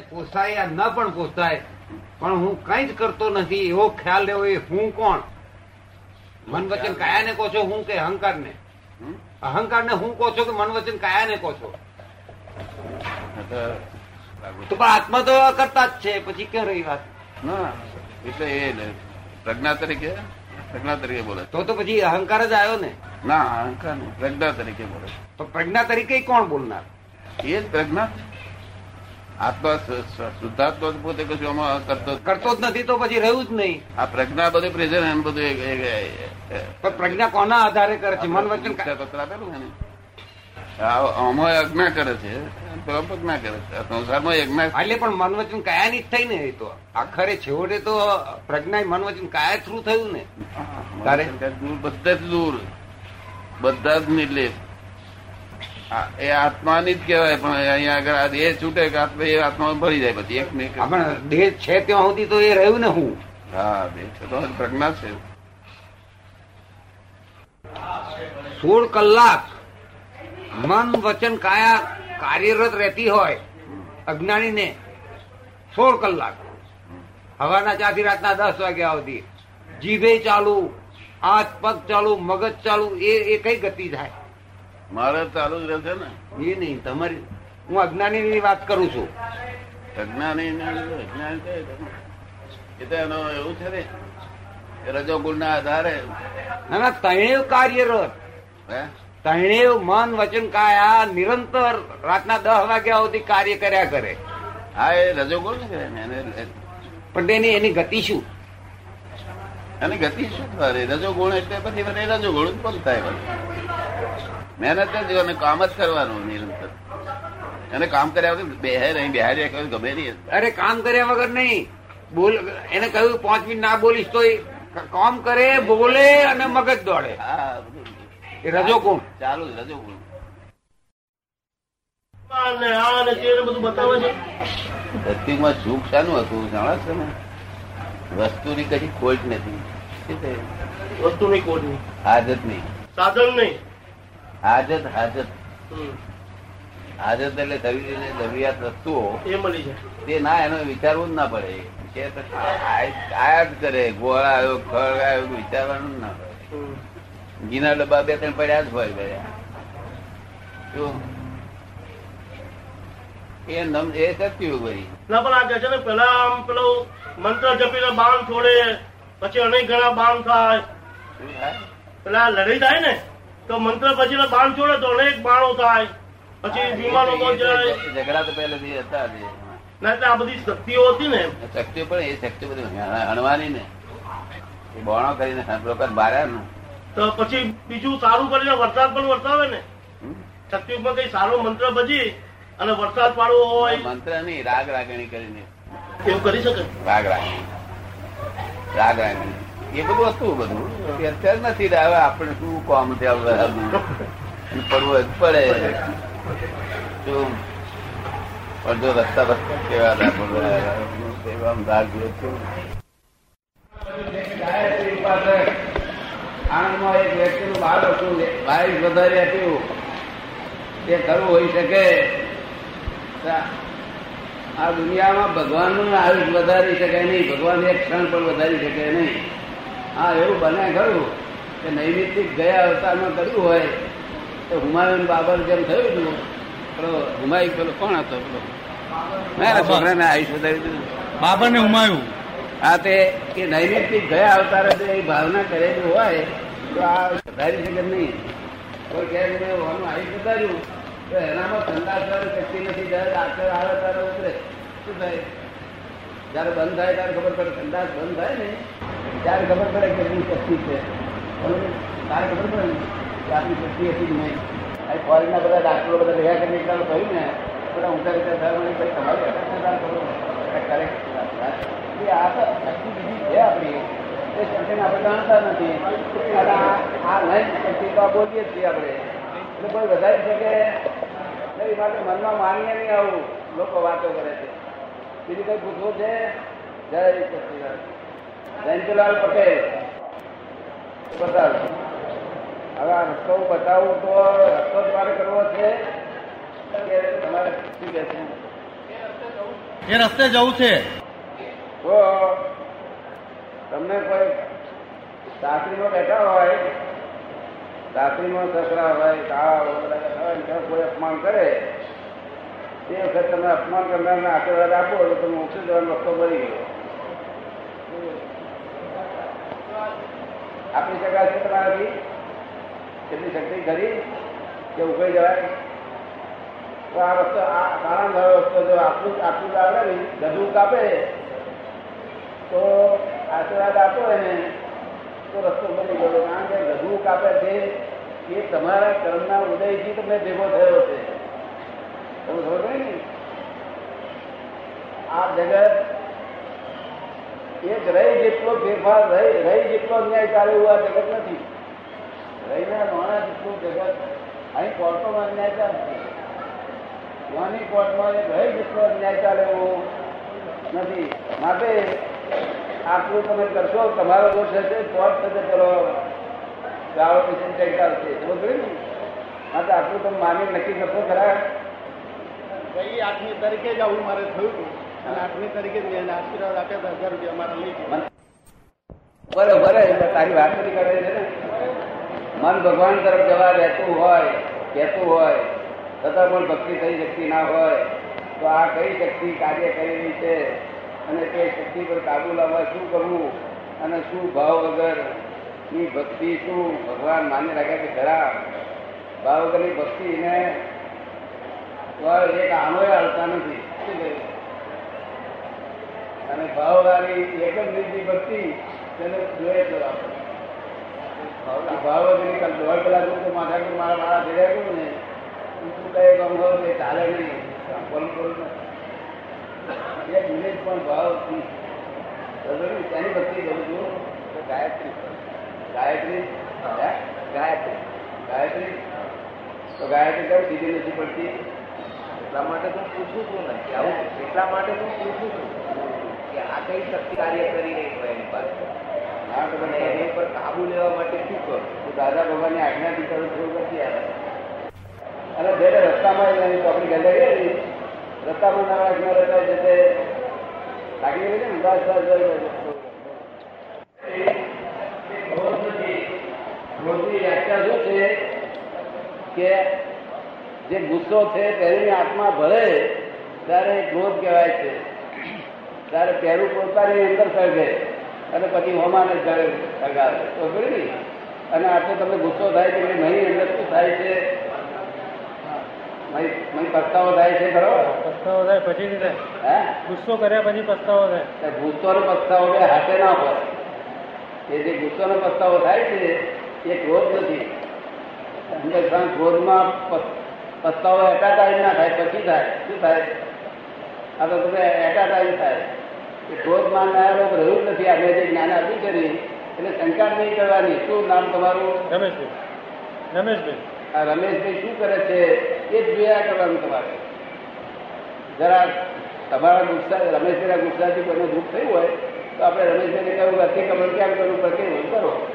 પોસાય ન પણ પોસાય પણ હું કઈ જ કરતો નથી એવો ખ્યાલ લેવો એ હું કોણ? મન વચન કાયા ને કહો છો હું કે અહંકાર ને અહંકાર ને હું કહો છો કે મન વચન કાયા ને કહો છો? તો પણ આત્મા તો કરતા જ છે પછી ક્યાં રહી વાત? ના એટલે એ પ્રજ્ઞા તરીકે પ્રજ્ઞા તરીકે બોલે તો તો પછી અહંકાર જ આવ્યો ને? ના અહંકાર પ્રજ્ઞા તરીકે બોલે તો પ્રજ્ઞા તરીકે કોણ બોલનાર? એ જ પ્રજ્ઞા. આત્મા શુદ્ધાત્મા પોતે કશું આમાં કરતો કરતો જ નથી તો પછી રહ્યું જ નહીં. આ પ્રજ્ઞા બધું પ્રેઝન એમ બધું પણ પ્રજ્ઞા કોના આધારે કરે છે? મન વચન પત્ર આપેલું છે ને. આમાં અજ્ઞા કરે છે. પ્રજ્ઞા કરે છે. સંસારમાં યજ્ઞા એટલે પણ મન વચન કાયા ની થઈ ને એ તો. આખરે છેવટે તો પ્રજ્ઞા મન વચન કાયા થ્રુ થયું ને. તારે? દૂર બધા જ દૂર. બધા જ નિર્લેપ. એ આત્માની જ કહેવાય પણ અહીંયા આગળ આ દેહ છૂટે કે આત્મા એ આત્મા ભરી જાય પછી એક ને પણ દેહ છે ત્યાં સુધી તો એ રહ્યું ને હું? હા દેહ છે તો પ્રજ્ઞા છે. સોળ કલાક મન વચન કાયા કાર્યરત રહેતી હોય અજ્ઞાની ને સોળ કલાક. હવાના ચા થી રાતના દસ વાગ્યા સુધી જીભે ચાલુ હાથ પગ ચાલુ મગજ ચાલુ એ એ કઈ ગતિ થાય? મારે ચાલુ જ રહેશે ને? એ નહીં તમારી હું અજ્ઞાની ની વાત કરું છું. અજ્ઞાની અજ્ઞાની એ તો એનો એવું છે ને રજોગુણ ના આધારે. ના ના ત્રણેય કાર્યરત. ત્રણેય મન વચન કાયા નિરંતર રાતના દસ વાગ્યા સુધી કાર્ય કર્યા કરે. હા એ રજોગુણ ને પણ તેની એની ગતિ શું? એની ગતિ શું કરે? રજોગુણ એટલે પછી મને રજોગુણ ઉત્પન્ન થાય? મહેનત જ અને કામ જ કરવાનું નિરંતર. એને કામ કર્યા વગર બેહે નહીં બેહારી ગમે નહીં. અરે કામ કર્યા વગર નહીં. બોલ એને કહ્યું પાંચ મિનિટ ના બોલીશ તો કામ કરે બોલે અને મગજ દોડે. એ રજો કોણ? ચાલુ રજો અને અને છે. ધરતીમાં સુખ શાનું હતું? જાણો છો ને? વસ્તુની કશી ખોટ નથી? વસ્તુની કોડની હાજત નહીં. સાધન નહીં. હાજત હાજત. હાજત એટલે શરીરને જરૂરિયાત વસ્તુઓ એ મળી જાય. તે ના એનો વિચારવું જ ના પડે. કે તો આય- આયા જ કરે. ગોળ આવ્યો ખળ આવ્યો વિચારવાનું ના પડે. ઘીના ડબ્બા બે ત્રણ પડ્યા જ હોય બધા એ નમ એ સત્યું ભાઈ ના પણ આ છે ને પેલા આમ પેલું મંત્ર જપીને બાણ છોડે પછી અનેક ઘણા બાણ થાય. થાય? પેલા લડાઈ થાય ને? તો મંત્ર પછી બાણ છોડે તો અનેક બાણો થાય. પછી વિમાનો જાય. ઝઘડા તો પહેલેથી હતા ના એટલે આ બધી શક્તિઓ હતી ને. શક્તિઓ પણ એ શક્તિ બધી હણવાની ને. એ બોણો કરીને લોકો બાર્યા ને. તો પછી બીજું સારું કરીને વરસાદ પણ વરસાવે ને? શક્તિ ઉપર કઈ સારો મંત્ર ભજી અને વરસાદ પાડવો હોય. મંત્ર નહીં રાગ રાગણી કરીને. એવું કરી શકે? રાગ રાગણી. રાગ રાગણી. એ બધું હતું બધું. અત્યારે નથી ને હવે આપણે શું કામ છે પડવું પડે. શું? અડધો રસ્તા રસ્તા કેવા આણંદમાં એક વ્યક્તિનું બાળ હતું બાવીસ ખરું હોઈ શકે. આ દુનિયામાં ભગવાનનું આયુષ વધારી શકે નહીં. ભગવાન એક ક્ષણ પણ વધારી શકે નહીં. હા એવું બને ખરું. કે નૈમિતિક ગયા અવતારમાં કર્યું હોય તો હુમાયુન બાબર જેમ થયું હતું પેલો હુમાયુ પેલો કોણ હતો પેલો? ના છોકરાને આયુષ વધારી દીધું બાબર ને હુમાયું. હા તે એ નૈમિતિક ગયા અવતારે જે એ ભાવના કરેલી હોય તો આ વધારી શકે નહીં. કોઈ કહે મેં આનું આયુષ વધાર્યું તો એનામાં ધંધા થવાની શક્તિ નથી જ્યારે ડાક્ટર આવે ત્યારે ઉતરે. શું થાય? જયારે બંધ થાય ત્યારે ખબર પડે ઠંડા બંધ થાય ને ત્યારે ખબર પડે કે એની શક્તિ છે. બરોબર? ત્યારે ખબર પડે કે આપણી શક્તિ હતી જ નહીં? અહીં ફોરેનના બધા ડાક્ટરો બધા ભેગા કરીને એકલા કહ્યું ને, બધા ઊંચા ઊંચા થયા મને ભાઈ, તમારી કરેક્ટ એ આ તો શક્તિ બીજી છે આપણી. એ શક્તિને આપણે જાણતા નથી. આ નહીં શક્તિ તો બોલીએ છીએ આપણે. એટલે કોઈ વધારે છે કે નહીં માટે મનમાં માનીએ નહીં આવું. લોકો વાતો કરે છે. બીજું કઈ પૂછવું છે? જય સચિદાન જયંતિલાલ પટેલ. બતાવો હવે આ રસ્તો બતાવું તો રસ્તો તમારે કરવો છે. કે તમારે શું કે છે? એ રસ્તે જવું છે. તો તમને કોઈ સાસરીમાં બેઠા હોય સાસરીમાં સસરા હોય તાવ બધા કોઈ અપમાન કરે તે વખત તમે અપમાન કરનારને આશીર્વાદ આપો તો તમે મોક્ષ જવાનો રસ્તો મળી ગયો. આપણી શકાય છે તમારાથી? કેટલી શક્તિ ખરી કે ઉકળી જવાય? તો આ રસ્તો આ સારા સારો રસ્તો જો આટલું આટલું આવે ને, ગધું કાપે, તો આશીર્વાદ આપો એને. તો રસ્તો બની ગયો. કારણ કે ગધું કાપે છે એ તમારા કર્મના ઉદયથી તમને ભેગો થયો છે. તમે ખબર પડી ને? આ જગત એક રહી જેટલો ફેરફાર રહી રહી જેટલો અન્યાય ચાલે એવું આ જગત નથી. રહીના નાના જેટલું જગત, અહીં કોર્ટોમાં અન્યાય ચાલે નાની કોર્ટમાં રહી જેટલો અન્યાય ચાલે એવો નથી. માટે આટલું તમે કરશો, તમારો દોષ હશે, કોર્ટ થશે કરો ગાળો પછી ચડી ચાલશે એવું જોયું ને? માટે આટલું તમે માની નક્કી કરશો ખરા? ગઈ આઠમી તારીખે જ આવું મારે થયું હતું. અને આઠમી તારીખે જ મેં એને આશીર્વાદ આપ્યા હતા હજાર રૂપિયા મારા લીધી. બરે બરે એટલે તારી વાત નથી કરે છે ને. મન ભગવાન તરફ જવા રહેતું હોય, કહેતું હોય, છતાં પણ ભક્તિ થઈ શકતી ના હોય, તો આ કઈ શક્તિ કાર્ય કરેલી છે? અને તે શક્તિ પર કાબુ લાવવા શું કરવું? અને શું ભાવ વગરની ભક્તિ શું ભગવાન માને રાખે કે ખરા. ભાવ વગરની ભક્તિને એક આનોય આવતા નથી. શું કહ્યું? અને ભાવવાળી એક જ નિજી ભક્તિ તેને જોઈએ તો આપણે ભાવ વગરની કાલ દોઢ કલાક તો માથા પર મારા મારા ભેગા કરું ને, તું કહે ગમ હોય તે ચાલે નહીં. બોલ બોલ એક મિનિટ પણ ભાવથી બરોબર ને? તેની ભક્તિ કરું છું તો ગાયત્રી. ગાયત્રી? હે? ગાયત્રી. ગાયત્રી? તો ગાયત્રી કેમ સીધી નથી પડતી? એટલા માટે તો પૂછું છું ને, કે આવું એટલા માટે તો પૂછું છું. કે આ કઈ શક્તિ કાર્ય કરી રહી હોય એની પાસે? હા, તો મને એની પર કાબુ લેવા માટે શું કરો તો દાદા ભગવાનની આજ્ઞાથી કરો છું નથી અને જ્યારે રસ્તામાં એની ચોકડી ગંદા રસ્તામાં નવા આજ્ઞા રહેતા જતે લાગી ગઈ ને ક્રોધની વ્યાખ્યા શું છે કે જે ગુસ્સો છે તેની આત્મા ભરે, ત્યારે ક્રોધ કહેવાય છે. ત્યારે પહેરું પોતાની અંદર સળગે. અને પછી હોમાને સળગાવે. તો ને અને આટલો તમને ગુસ્સો થાય છે કે નહીં અંદર શું થાય છે? પસ્તાવો થાય છે ખરો? પસ્તાવો થાય પછી હે? ગુસ્સો કર્યા પછી પસ્તાવો થાય. ગુસ્સો નો પસ્તાવો બે હાથે ના હોય. એ જે ગુસ્સો નો પસ્તાવો થાય છે એ ક્રોધ નથી. અંદર ત્રણ ક્રોધમાં પસ્તાવો એટા ટાઈમ ના થાય પછી થાય. શું થાય? આ તો તમે એટાટાઈમ થાય. ક્રોધ માનનારા લોકો રહ્યું નથી. આપણે જે જ્ઞાન આપી છે ને એટલે શંકા નહીં કરવાની. શું નામ તમારું? રમેશભાઈ. રમેશભાઈ. આ રમેશભાઈ શું કરે છે? એ જ જોયા કરવાનું તમારે. જરા તમારા ગુસ્સા રમેશભાઈના ગુસ્સાથી કોઈને દુઃખ થયું હોય તો આપણે રમેશભાઈને કહ્યું કે અતિક્રમણ કેમ કરવું? પ્રતિક્રમણ કરો.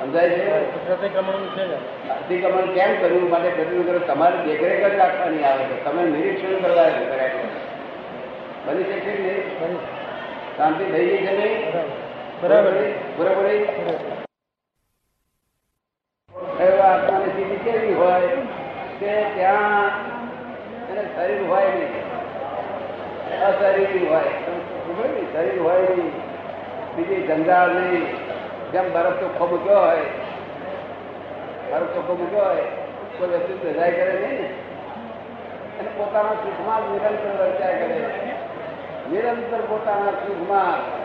સમજાય છે? પ્રતિક્રમણ છે અતિક્રમણ કેમ કરવું માટે પ્રતિક્રમણ કરો. તમારે દેખરેખ જ રાખવાની આવે છે. તમે નિરીક્ષણ કરવા કર્યા કરો બની શકે કે નહીં? શાંતિ થઈ ગઈ છે નહીં? બરાબર. બરાબર આત્માની સ્થિતિ કેવી હોય કે ત્યાં એને શરીર હોય નહીં? અશરીર હોય. શરીર હોય નહીં. બીજી જંજાળ નહીં. જેમ બરફ ચોખ્ખો મૂક્યો હોય? બરફ ચોખ્ખો મૂક્યો હોય? કોઈ વ્યક્તિ સજાય કરે નહીં? ને અને પોતાના સુખમાં જ નિરંતર વર્ત્યા કરે. નિરંતર પોતાના સુખમાં.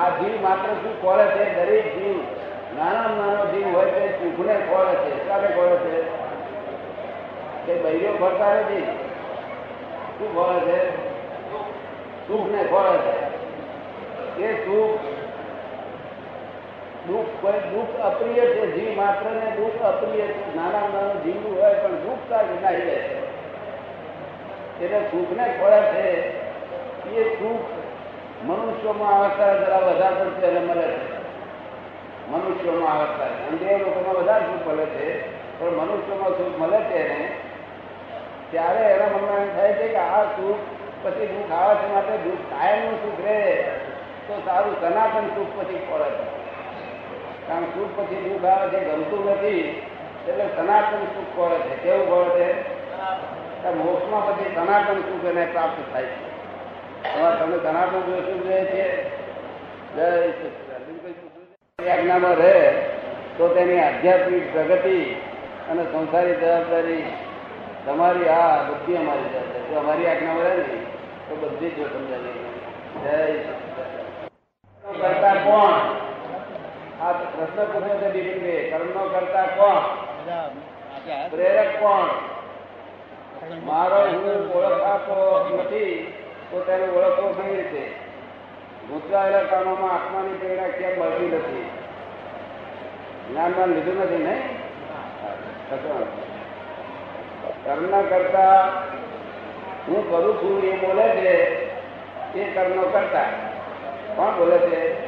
આ જીવ માત્ર શું ખોળે છે? દરેક જીવ નાના નાનો જીવ હોય તે સુખને ખોળે છે. ક્યારે ખોળે છે? કે બૈરીઓ ફરતા નથી. શું ખોળે છે? સુખને ખોળે છે. એ સુખ, દુઃખ કોઈ દુઃખ અપ્રિય છે. જીવ માત્ર ને દુઃખ અપ્રિય છે. નાના નાનું જીવ હોય પણ દુઃખ તા વિનાઈ જાય છે. એટલે સુખને ખોળે છે, એ સુખ મનુષ્યોમાં આવતા જરા વધારે પડશે એને મળે છે. મનુષ્યોમાં આવતા. દેવ લોકોમાં વધારે સુખ મળે છે, પણ મનુષ્યોમાં સુખ મળે છે એને. ત્યારે એના મનમાં એમ થાય છે કે આ સુખ પછી દુઃખ આવે છે માટે દુઃખ કાયમનું સુખ રહે તો સારું સનાતન સુખ પછી પડે છે. કારણ સુખ પછી દુઃખ આવે છે, ગમતું નથી, એટલે સનાતન સુખ પડે છે. કેવું પડે છે? મોક્ષમાં પછી સનાતન સુખ એને પ્રાપ્ત થાય છે. હવે તમે સનાતન સુખ જોઈએ છે? આજ્ઞામાં રહે, તો તેની આધ્યાત્મિક પ્રગતિ અને સંસારી જવાબદારી તમારી, આ બધી અમારી જવાબદારી. જો અમારી આજ્ઞામાં રહે ને, તો બધી જ સમજાવી જય કરતા કોણ? આ પ્રશ્ન પૂછે છે કર્મ નો કરતા કોણ? પ્રેરક કોણ? મારો હું આપો નથી તો તેને ઓળખવો કેવી રીતે ગૂંચવાયેલા કામોમાં આત્માની પ્રેરણા કેમ મળતી નથી. જ્ઞાનમાં લીધું નથી નહીં. કર્મના કરતા હું કરું છું એ બોલે છે, એ કર્મ કરતા. કોણ બોલે છે?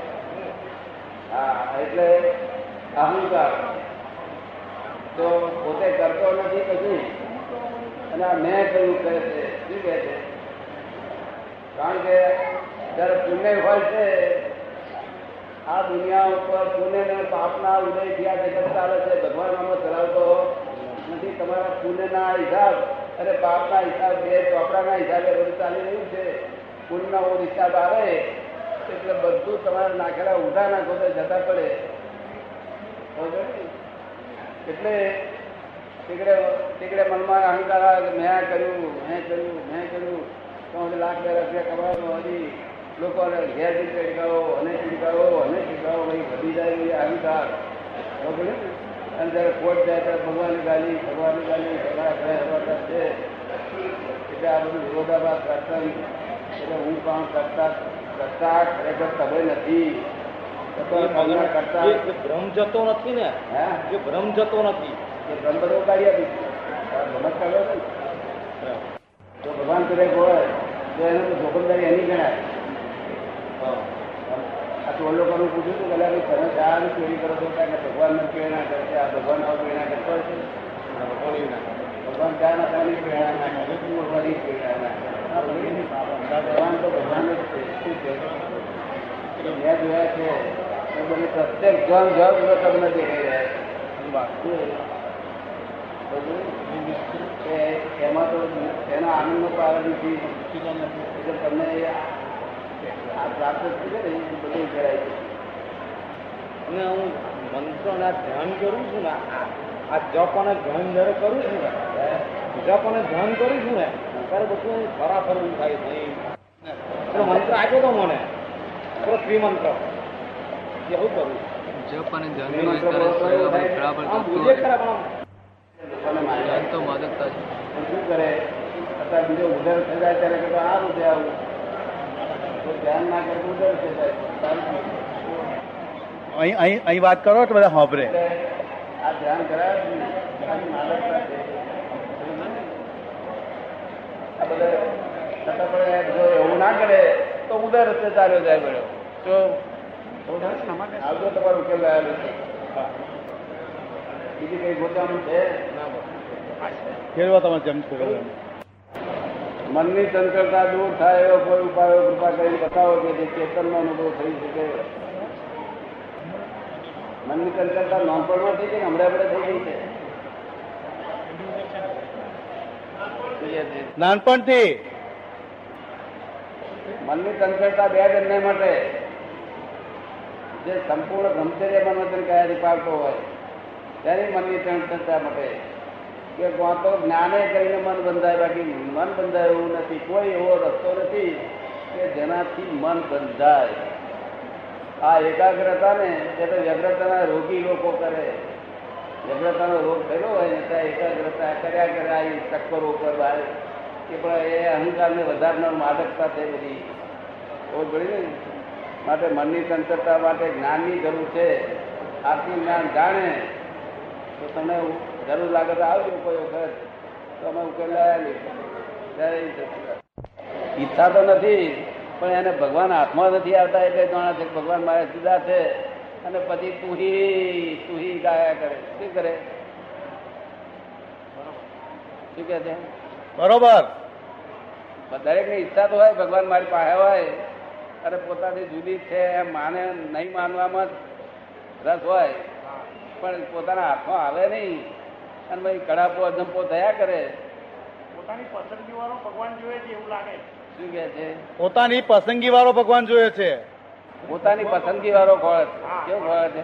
હા, એટલે અહંકાર. તો પોતે કરતો નથી કશું. અને આ મેં કહ્યું કહે છે. શું કહે છે? કારણ કે જયારે પુણ્ય હોય છે, આ દુનિયા ઉપર પુણ્ય અને પાપના ઉદય થયા જગત ચાલે છે. ભગવાન આમાં ચલાવતો નથી. તમારા પુણ્યના હિસાબ અને પાપના હિસાબ બે, ચોપડાના હિસાબે બધું ચાલી રહ્યું છે. પુણ્યનો હિસાબ આવે, એટલે બધું તમારે નાખેલા ઉધા નાખો તો જતા પડે. એટલે તીકડે તીકડે મનમાં અહંકાર આવે કે મેં કર્યું મેં કર્યું મેં કર્યું. તો લાખ બે રૂપિયા કમાવાનો હજી લોકોને ઘેરથી ચડકાવો અને ચીડકાવો અને ચીડકાવો ભાઈ વધી જાય એ અહંકાર. બરોબર ને? અને જયારે કોર્ટ જાય ત્યારે ભગવાનની ગાલી ભગવાનની ગાલી ભગવાન છે. એટલે આ બધું વિરોધાભાસ કરતા એટલે હું કામ કરતા કરતા ખરેખર તમે નથી. ભ્રમ જતો નથી ને? હે? એ ભ્રમ જતો નથી. એ ભ્રમ બધો કાઢી આપી આ ભ્રમ જ કાઢ્યો છે ને. જો ભગવાન કરે હોય તો એને તો જોખમદારી એની ગણાય આ તો લોકોનું પૂછ્યું હતું કે અલા ભાઈ તમે શાની ચોરી કરો છો કારણ કે ભગવાન ને પ્રેરણા કરે છે આ ભગવાન આવું પ્રેરણા કરતો હોય છે ભગવાન ચા ના ખાવાની પ્રેરણા ના કરે શું ભગવાનની પ્રેરણા ના કરે ભગવાન તો ભગવાન જ છે શું છે એટલે મેં જોયા છે એ બધું પ્રત્યેક જન જગ તમને દેખાઈ રહ્યા છે એમાં તો એના આનંદનો પાર નથી એટલે તમને આ પ્રાપ્ત છે ને એ બધું કરાય છે અને હું મંત્રોના ધ્યાન કરું છું ને આ જપ અને ધ્યાન જયારે કરું છું ને જપ અને ધ્યાન કરું છું ને ત્યારે બધું ફરાફર એવું થાય નહીં મંત્ર આપ્યો તો મને તો ત્રિમંત્ર એવું કરું જપ અને ધ્યાન થાય. બરાબર. તો માદકતા છે શું કરે? અત્યારે બીજો ઉધર થઈ જાય ત્યારે કે આ રૂપે આવું. તો ધ્યાન ના કરે તો ઉધર થઈ જાય. અહીં અહીં અહીં વાત કરો તો બધા સાંભળે. આ ધ્યાન કરાવે એવું ના કરે તો ઉધર રસ્તે ચાલ્યો જાય બેડો તો આવજો તમારો ઉકેલ આવેલો છે. બીજી કઈ ગોતાનું છે? ખેડવા તમે જેમ મનની ચંચળતા દૂર થાય એવો કોઈ ઉપાયો કૃપા કરીને બતાવો કે જે ચેતનનો અનુભવ થઈ શકે. મનની ચંચળતા નાનપણમાં થઈ છે હમણાં આપણે થઈ ગઈ છે. નાનપણથી. મનની ચંચળતા બે જણને માટે. જે સંપૂર્ણ બ્રહ્મચર્ય મનવચન કયા પાડતો હોય તેની મનની ચંચળતા માટે. કે કોણ તો જ્ઞાને કરીને મન બંધાય, બાકી મન બંધાય એવું નથી. કોઈ એવો રસ્તો નથી કે જેનાથી મન બંધાય. આ એકાગ્રતા ને તે તો વ્યગ્રતાના રોગી લોકો કરે. વ્યગ્રતાનો રોગ થયેલો હોય ને, ત્યાં એકાગ્રતા કર્યા કરે આવી ચક્કરો બહાર કે પણ એ અહંકારને વધારનાર માદકતા છે બધી. ઓર પડી ને? માટે મનની તંત્રતા માટે જ્ઞાનની જરૂર છે. આથી જ્ઞાન જાણે તો તમને જરૂર લાગે તો આવજો કોઈ વખત. તો અમે ઉકેલ લાયા ઈચ્છા તો નથી પણ એને ભગવાન હાથમાં નથી આવતા એટલે જાણે છે ભગવાન મારે જુદા છે. અને પછી તુહી તુહી ગાયા કરે. શું કરે? શું કે છે? બરોબર. દરેકની ઈચ્છા તો હોય ભગવાન મારી પાસે હોય. અને પોતાની જુદી છે એમ માને નહીં માનવામાં રસ હોય. પણ પોતાના હાથમાં આવે નહીં. અને ભાઈ કડાપો અજંપો થયા કરે. પોતાની પસંદગી વાળો ભગવાન જોઈએ છે એવું લાગે. શું કે છે? પોતાની પસંદગી વાળો ભગવાન જોઈએ છે. પોતાની પસંદગી વાળો ખોળે છે. કેવું ખોળે છે?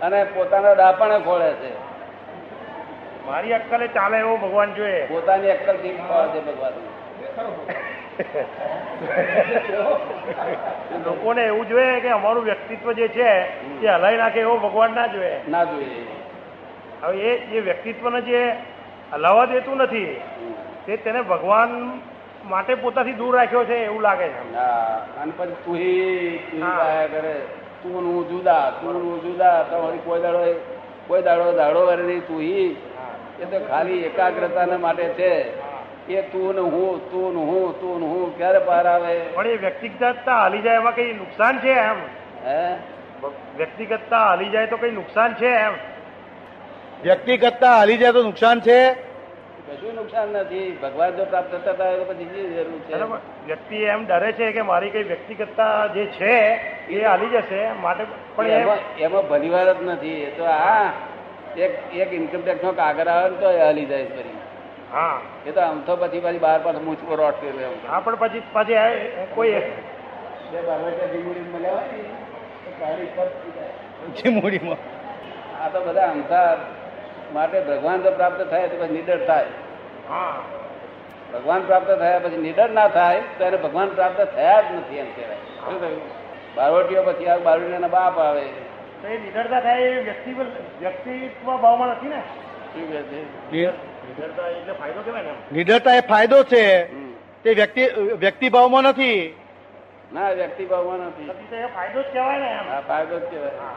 અને પોતાના દાપણે ખોળે છે. મારી અક્કલે ચાલે એવો ભગવાન જોઈએ પોતાની અક્કલથી ખોળે છે ભગવાન? લોકોને એવું જોઈએ કે અમારું વ્યક્તિત્વ જે છે એ હલાઈ નાખે એવો ભગવાન ના જોઈએ ના જોઈએ હવે એ જે વ્યક્તિત્વને જે હલાવવા દેતું નથી તે તેને ભગવાન માટે પોતાથી દૂર રાખ્યો છે એવું લાગે છે. અને પછી હા. કરે. તું ને હું જુદા તું ને હું જુદા તમારી કોઈ દાડો કોઈ દાડો દાડો વરે નહીં તુહી એ તો ખાલી એકાગ્રતાને માટે છે. એ તું ને હું તું ને હું તું ને હું ક્યારે બહાર આવે? પણ એ વ્યક્તિગતતા હાલી જાય એમાં કઈ નુકસાન છે એમ? હે? વ્યક્તિગતતા હાલી જાય તો કઈ નુકસાન છે એમ? વ્યક્તિગતતા હાલી જાય તો નુકસાન છે? કશું નુકસાન નથી. ભગવાન જો પ્રાપ્ત થતા થાય તો પછી જરૂર છે? વ્યક્તિ એમ ડરે છે કે મારી કઈ વ્યક્તિગતતા જે છે એ હાલી જશે માટે પણ એમાં એમાં ભલીવાર જ નથી. એ તો હા એક એક ઇન્કમટેક્સ નો કાગળ આવે ને તો એ હાલી જાય છે ફરી. હા. એ તો આમ તો પછી પછી બાર પાછું મૂછકો રોટ કરી લેવું હા પણ પછી પછી આ કોઈ હોય. ચીમુડીમાં આ તો બધા અમથા માટે ભગવાન જો પ્રાપ્ત થાય તો પછી નિડર થાય. હા. ભગવાન પ્રાપ્ત થયા પછી નિડર ના થાય તો એને ભગવાન પ્રાપ્ત થયા જ નથી એમ કહેવાય. શું થયું? બારવટીઓ પછી આ બારવટીના બાપ આવે. તો એ નિડરતા થાય એ વ્યક્તિ વ્યક્તિત્વ ભાવમાં નથી ને? નિડરતા એ ફાયદો છે. તે વ્યક્તિ વ્યક્તિભાવમાં નથી. ના વ્યક્તિ ભાવમાં નથી નથી તો એ ફાયદો જ કહેવાય ને આ ફાયદો જ કહેવાય. હા.